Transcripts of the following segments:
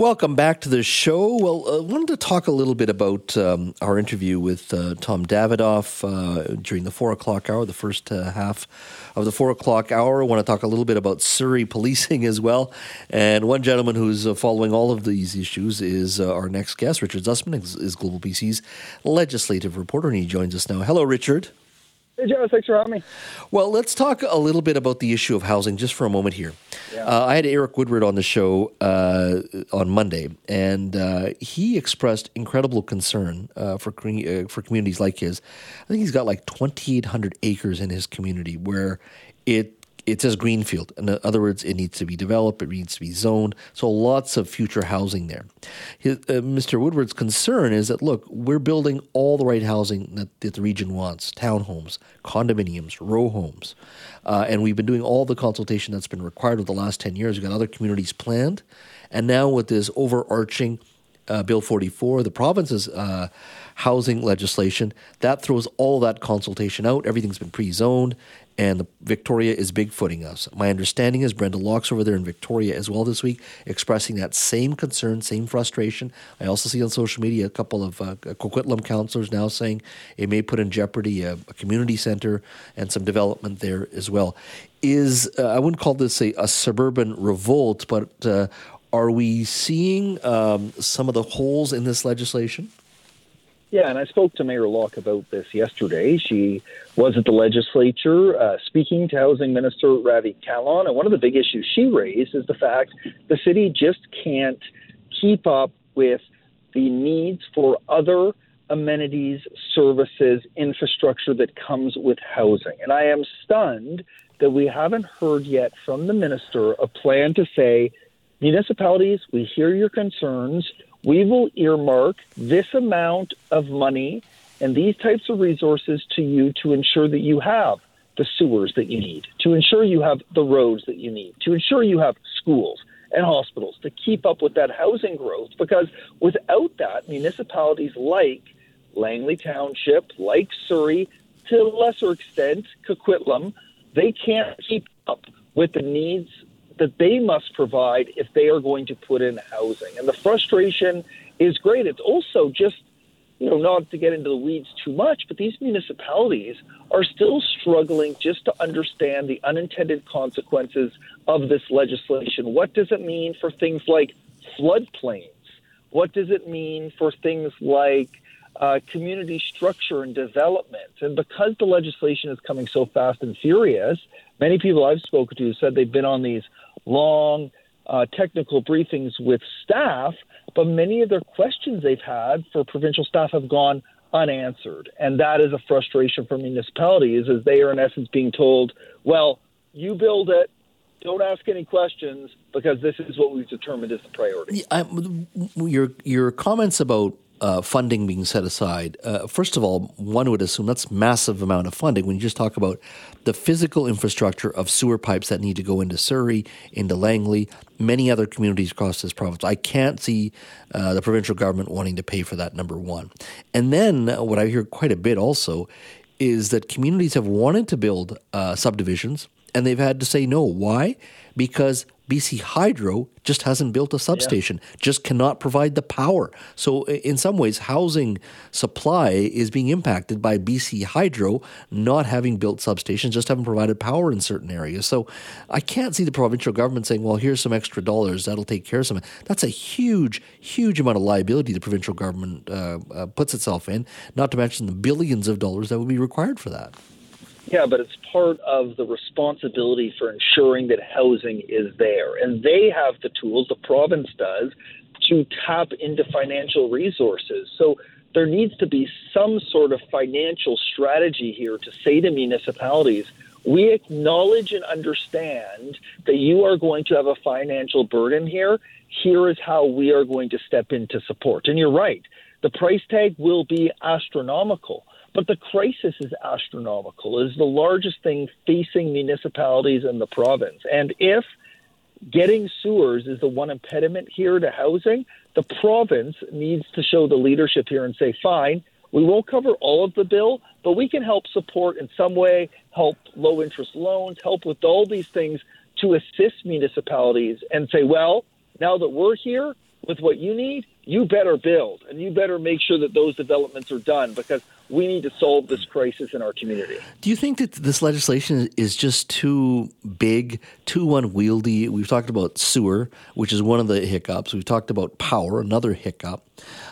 Welcome back to the show. Well, I uh, wanted to talk a little bit about um, our interview with uh, Tom Davidoff uh, during the four o'clock hour, the first uh, half of the four o'clock hour. I want to talk a little bit about Surrey policing as well. And one gentleman who's uh, following all of these issues is uh, our next guest. Richard Zussman is, is Global BC's legislative reporter, and he joins us now. Hello, Richard. Hey, Joe, thanks for having me. Well, let's talk a little bit about the issue of housing just for a moment here. Yeah. Uh, I had Eric Woodward on the show uh, on Monday, and uh, he expressed incredible concern uh, for uh, for communities like his. I think he's got like 2,800 acres in his community where it it says greenfield. In other words, it needs to be developed, it needs to be zoned. So lots of future housing there. His, uh, Mr. Woodward's concern is that look, we're building all the right housing that, that the region wants: townhomes, condominiums, row homes, uh, and we've been doing all the consultation that's been required over the last ten years. We've got other communities planned, and now with this overarching uh, Bill 44, the province's uh, housing legislation, that throws all that consultation out. Everything's been pre zoned, and the, Victoria is bigfooting us. My understanding is Brenda Locke's over there in Victoria as well this week, expressing that same concern, same frustration. I also see on social media a couple of uh, Coquitlam councillors now saying it may put in jeopardy a, a community centre and some development there as well. Is uh, I wouldn't call this a, a suburban revolt, but uh, are we seeing um, some of the holes in this legislation? Yeah, and I spoke to Mayor Locke about this yesterday. She was at the legislature uh, speaking to Housing Minister Ravi Kahlon, and one of the big issues she raised is the fact the city just can't keep up with the needs for other amenities, services, infrastructure that comes with housing. And I am stunned that we haven't heard yet from the minister a plan to say, municipalities, we hear your concerns we will earmark this amount of money and these types of resources to you to ensure that you have the sewers that you need, to ensure you have the roads that you need, to ensure you have schools and hospitals to keep up with that housing growth. Because without that, municipalities like Langley Township, like Surrey, to a lesser extent, Coquitlam, they can't keep up with the needs that they must provide if they are going to put in housing. And the frustration is great. It's also just, you know, not to get into the weeds too much, but these municipalities are still struggling just to understand the unintended consequences of this legislation. What does it mean for things like floodplains? What does it mean for things like uh, community structure and development. And because the legislation is coming so fast and furious, many people I've spoken to said they've been on these long uh, technical briefings with staff, but many of their questions they've had for provincial staff have gone unanswered. And that is a frustration for municipalities as they are in essence being told, well, you build it, don't ask any questions because this is what we've determined is the priority. I, your your comments about uh, funding being set aside, uh, first of all, one would assume that's massive amount of funding. When you just talk about the physical infrastructure of sewer pipes that need to go into Surrey, into Langley, many other communities across this province, I can't see uh, the provincial government wanting to pay for that. Number one, and then uh, what I hear quite a bit also is that communities have wanted to build uh, subdivisions and they've had to say no. Why? Because BC Hydro just hasn't built a substation, yeah. just cannot provide the power. So, in some ways, housing supply is being impacted by BC Hydro not having built substations, just haven't provided power in certain areas. So, I can't see the provincial government saying, well, here's some extra dollars, that'll take care of some. That's a huge, huge amount of liability the provincial government uh, uh, puts itself in, not to mention the billions of dollars that would be required for that. Yeah, but it's part of the responsibility for ensuring that housing is there. And they have the tools, the province does, to tap into financial resources. So there needs to be some sort of financial strategy here to say to municipalities, we acknowledge and understand that you are going to have a financial burden here. Here is how we are going to step in to support. And you're right, the price tag will be astronomical. But the crisis is astronomical. It is the largest thing facing municipalities in the province. And if getting sewers is the one impediment here to housing, the province needs to show the leadership here and say, fine, we won't cover all of the bill, but we can help support in some way, help low interest loans, help with all these things to assist municipalities and say, well, now that we're here, with what you need, you better build and you better make sure that those developments are done because we need to solve this crisis in our community. Do you think that this legislation is just too big, too unwieldy? We've talked about sewer, which is one of the hiccups. We've talked about power, another hiccup.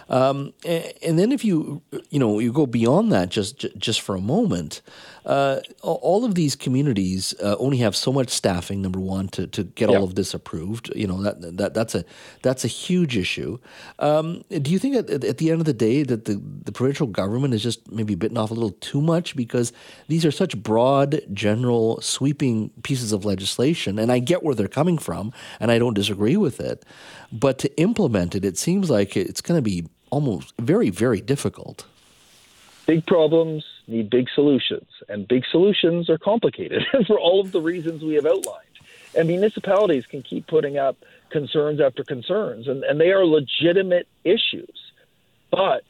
Um, and then if you you know you go beyond that just just for a moment, uh, all of these communities uh, only have so much staffing. Number one, to, to get all of this approved, you know that that that's a that's a huge issue. Um, do you think at, at, the end of the day that the the provincial government is just maybe bitten off a little too much because these are such broad, general, sweeping pieces of legislation, and I get where they're coming from, and I don't disagree with it, but to implement it, it seems like it's going to be almost very, very difficult. Big problems need big solutions, and big solutions are complicated for all of the reasons we have outlined. And municipalities can keep putting up concerns after concerns, and, and they are legitimate issues. But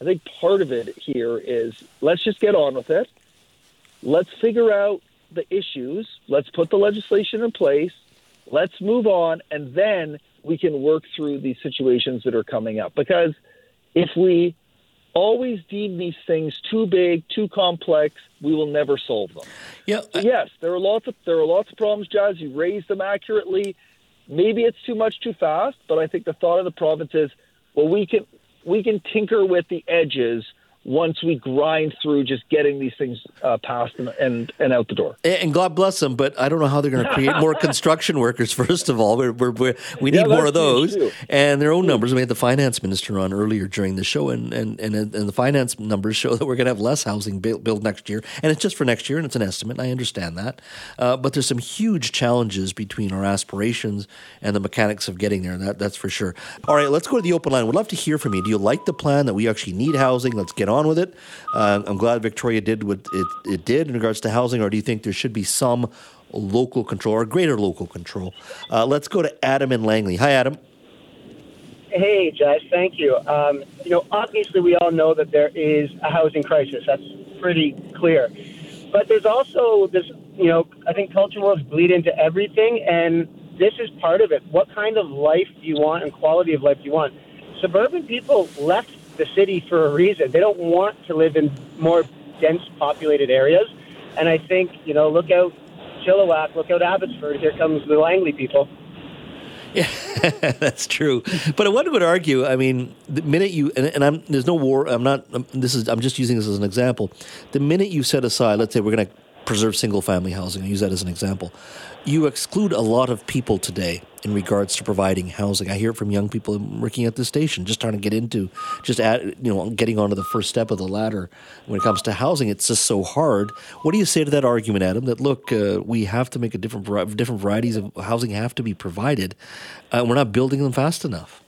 I think part of it here is let's just get on with it. Let's figure out the issues. Let's put the legislation in place. Let's move on, and then we can work through these situations that are coming up. Because if we always deem these things too big, too complex, we will never solve them. Yeah. I- yes, there are lots of there are lots of problems, Jas. You raised them accurately. Maybe it's too much too fast, but I think the thought of the province is, well, we can we can tinker with the edges once we grind through just getting these things uh, passed and, and, and out the door. And God bless them, but I don't know how they're going to create more construction workers. First of all, we're, we're, we're, we need Yeah, more of those, and their own numbers. We had the finance minister on earlier during the show, and and, and, and the finance numbers show that we're going to have less housing built, built next year, and it's just for next year, and it's an estimate. And I understand that, uh, but there's some huge challenges between our aspirations and the mechanics of getting there. That that's for sure. All right, let's go to the open line. We'd love to hear from you. Do you like the plan that we actually need housing? Let's get on with it. Uh, I'm glad Victoria did what it, it did in regards to housing, or do you think there should be some local control or greater local control? Uh, let's go to Adam and Langley. Hi, Adam. Hey, Josh, thank you. Um, you know, obviously, we all know that there is a housing crisis. That's pretty clear. But there's also this, you know, I think culture wars bleed into everything, and this is part of it. What kind of life do you want and quality of life do you want? Suburban people left the city for a reason. They don't want to live in more dense populated areas. And I think, you know, look out Chilliwack, look out Abbotsford. Here comes the Langley people. Yeah, that's true. But I would argue. I mean, the minute you and, and I'm there's no war. I'm not. um this is. I'm just using this as an example. The minute you set aside, let's say we're going to preserve single family housing. I use that as an example. You exclude a lot of people today in regards to providing housing. I hear it from young people working at the station, just trying to get into, just you know, getting onto the first step of the ladder when it comes to housing. It's just so hard. What do you say to that argument, Adam? That look, uh, we have to make a different different varieties of housing have to be provided. Uh, we're not building them fast enough.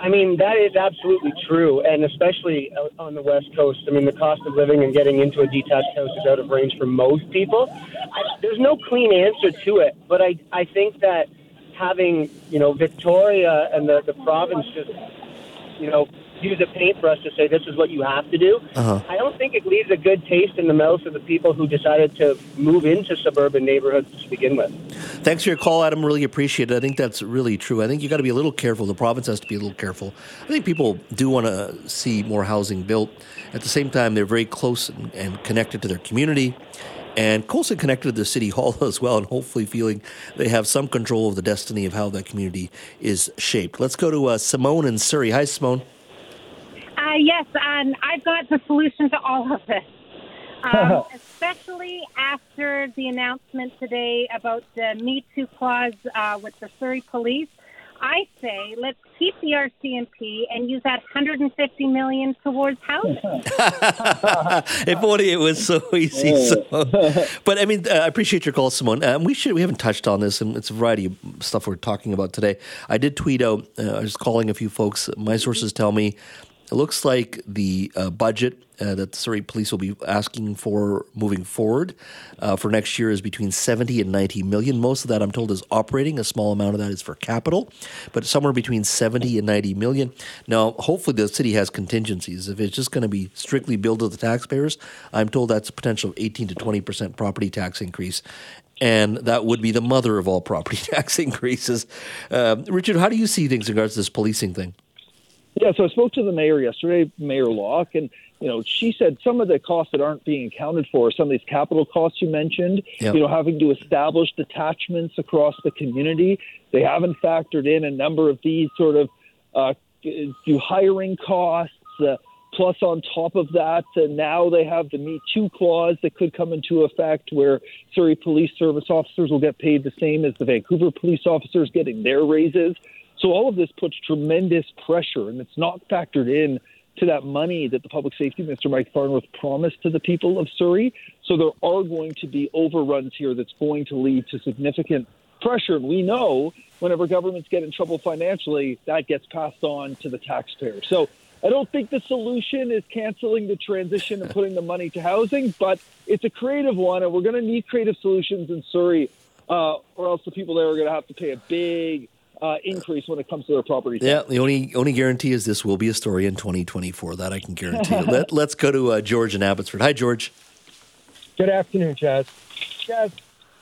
I mean, that is absolutely true, and especially on the West Coast. I mean, the cost of living and getting into a detached house is out of range for most people. I, there's no clean answer to it, but I, I think that having, you know, Victoria and the, the province just, you know, use a paintbrush to say this is what you have to do, Uh-huh. I don't think it leaves a good taste in the mouths of the people who decided to move into suburban neighborhoods to begin with. Thanks for your call, Adam. Really appreciate it. I think that's really true. I think you got to be a little careful. The province has to be a little careful. I think people do want to see more housing built. At the same time, they're very close and, connected to their community and closely connected to the city hall as well, and hopefully feeling they have some control of the destiny of how that community is shaped. Let's go to uh, Simone in Surrey. Hi, Simone. Uh, yes, and I've got the solution to all of this. Um, especially after the announcement today about the Me Too clause uh, with the Surrey police, I say let's keep the RCMP and use that 150 million towards housing. if only it was so easy. So. But I mean, uh, I appreciate your call, Simone. Um, we should we haven't touched on this, and it's a variety of stuff we're talking about today. I did tweet out. Uh, I was calling a few folks. My sources tell me it looks like the uh, budget uh, that the Surrey Police will be asking for moving forward uh, for next year is between 70 and 90 million. Most of that, I'm told, is operating. A small amount of that is for capital, but somewhere between 70 and 90 million. Now, hopefully, the city has contingencies. If it's just going to be strictly billed to the taxpayers, I'm told that's a potential 18 to 20 percent property tax increase. and that would be the mother of all property tax increases. Uh, Richard, how do you see things in regards to this policing thing? Yeah, so I spoke to the mayor yesterday, Mayor Locke, and you know she said some of the costs that aren't being accounted for, some of these capital costs you mentioned, yep. you know, having to establish detachments across the community, they haven't factored in a number of these sort of uh, hiring costs. Uh, Plus, on top of that, uh, now they have the Me Too clause that could come into effect where Surrey Police Service officers will get paid the same as the Vancouver police officers getting their raises. So, all of this puts tremendous pressure, and it's not factored in to that money that the public safety minister Mike Farnworth promised to the people of Surrey. So there are going to be overruns here that's going to lead to significant pressure. And we know whenever governments get in trouble financially, that gets passed on to the taxpayer. So I don't think the solution is canceling the transition and putting the money to housing, but it's a creative one, and we're going to need creative solutions in Surrey, uh, or else the people there are going to have to pay a big uh, increase when it comes to their property. Tax. Yeah, the only only guarantee is this will be a story in 2024. That I can guarantee. Let, us go to uh, George in Abbotsford. Hi, George. Good afternoon, Jas. Jas,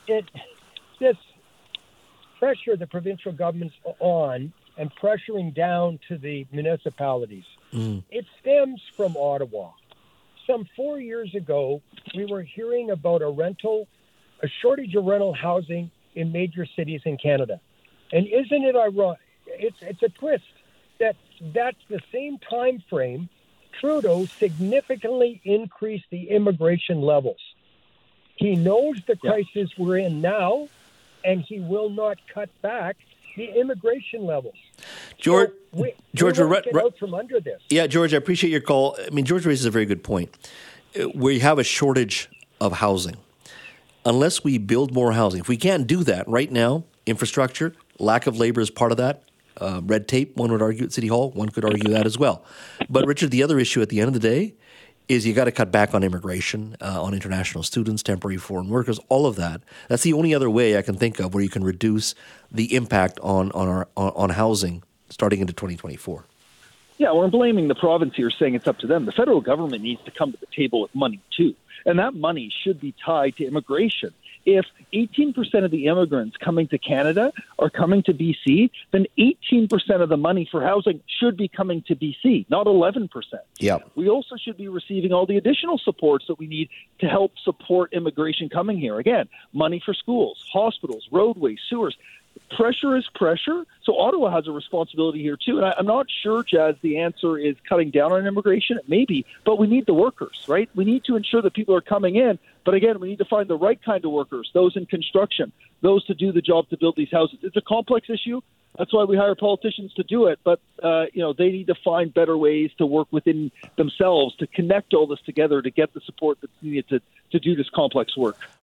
it this pressure the provincial government's on and pressuring down to the municipalities Mm. It stems from Ottawa. Some four years ago, we were hearing about a rental, a shortage of rental housing in major cities in Canada. And isn't it ironic? It's, it's a twist that that's the same time frame Trudeau significantly increased the immigration levels. He knows the crisis yeah. we're in now, and he will not cut back the immigration levels. George, so we, George, we get out from under this. Yeah, George, I appreciate your call. I mean, George raises a very good point. Uh, we have a shortage of housing. Unless we build more housing, if we can't do that right now, infrastructure, lack of labor is part of that. Uh, red tape, one would argue at City Hall, one could argue that as well. But Richard, the other issue at the end of the day is you got to cut back on immigration, uh, on international students, temporary foreign workers, all of that. That's the only other way I can think of where you can reduce the impact on on our on, on housing starting into 2024. Yeah, we're blaming the province here, saying it's up to them. The federal government needs to come to the table with money too, and that money should be tied to immigration if 18% of the immigrants coming to Canada are coming to BC, then 18% of the money for housing should be coming to BC, not 11%. Yeah. We also should be receiving all the additional supports that we need to help support immigration coming here. Again, money for schools, hospitals, roadways, sewers pressure is pressure. So Ottawa has a responsibility here too. And I, am not sure, Jas, the answer is cutting down on immigration. Maybe, but we need the workers, right? We need to ensure that people are coming in. But again, we need to find the right kind of workers, those in construction, those to do the job to build these houses. It's a complex issue. That's why we hire politicians to do it. But uh, you know, they need to find better ways to work within themselves to connect all this together to get the support that's needed to to do this complex work.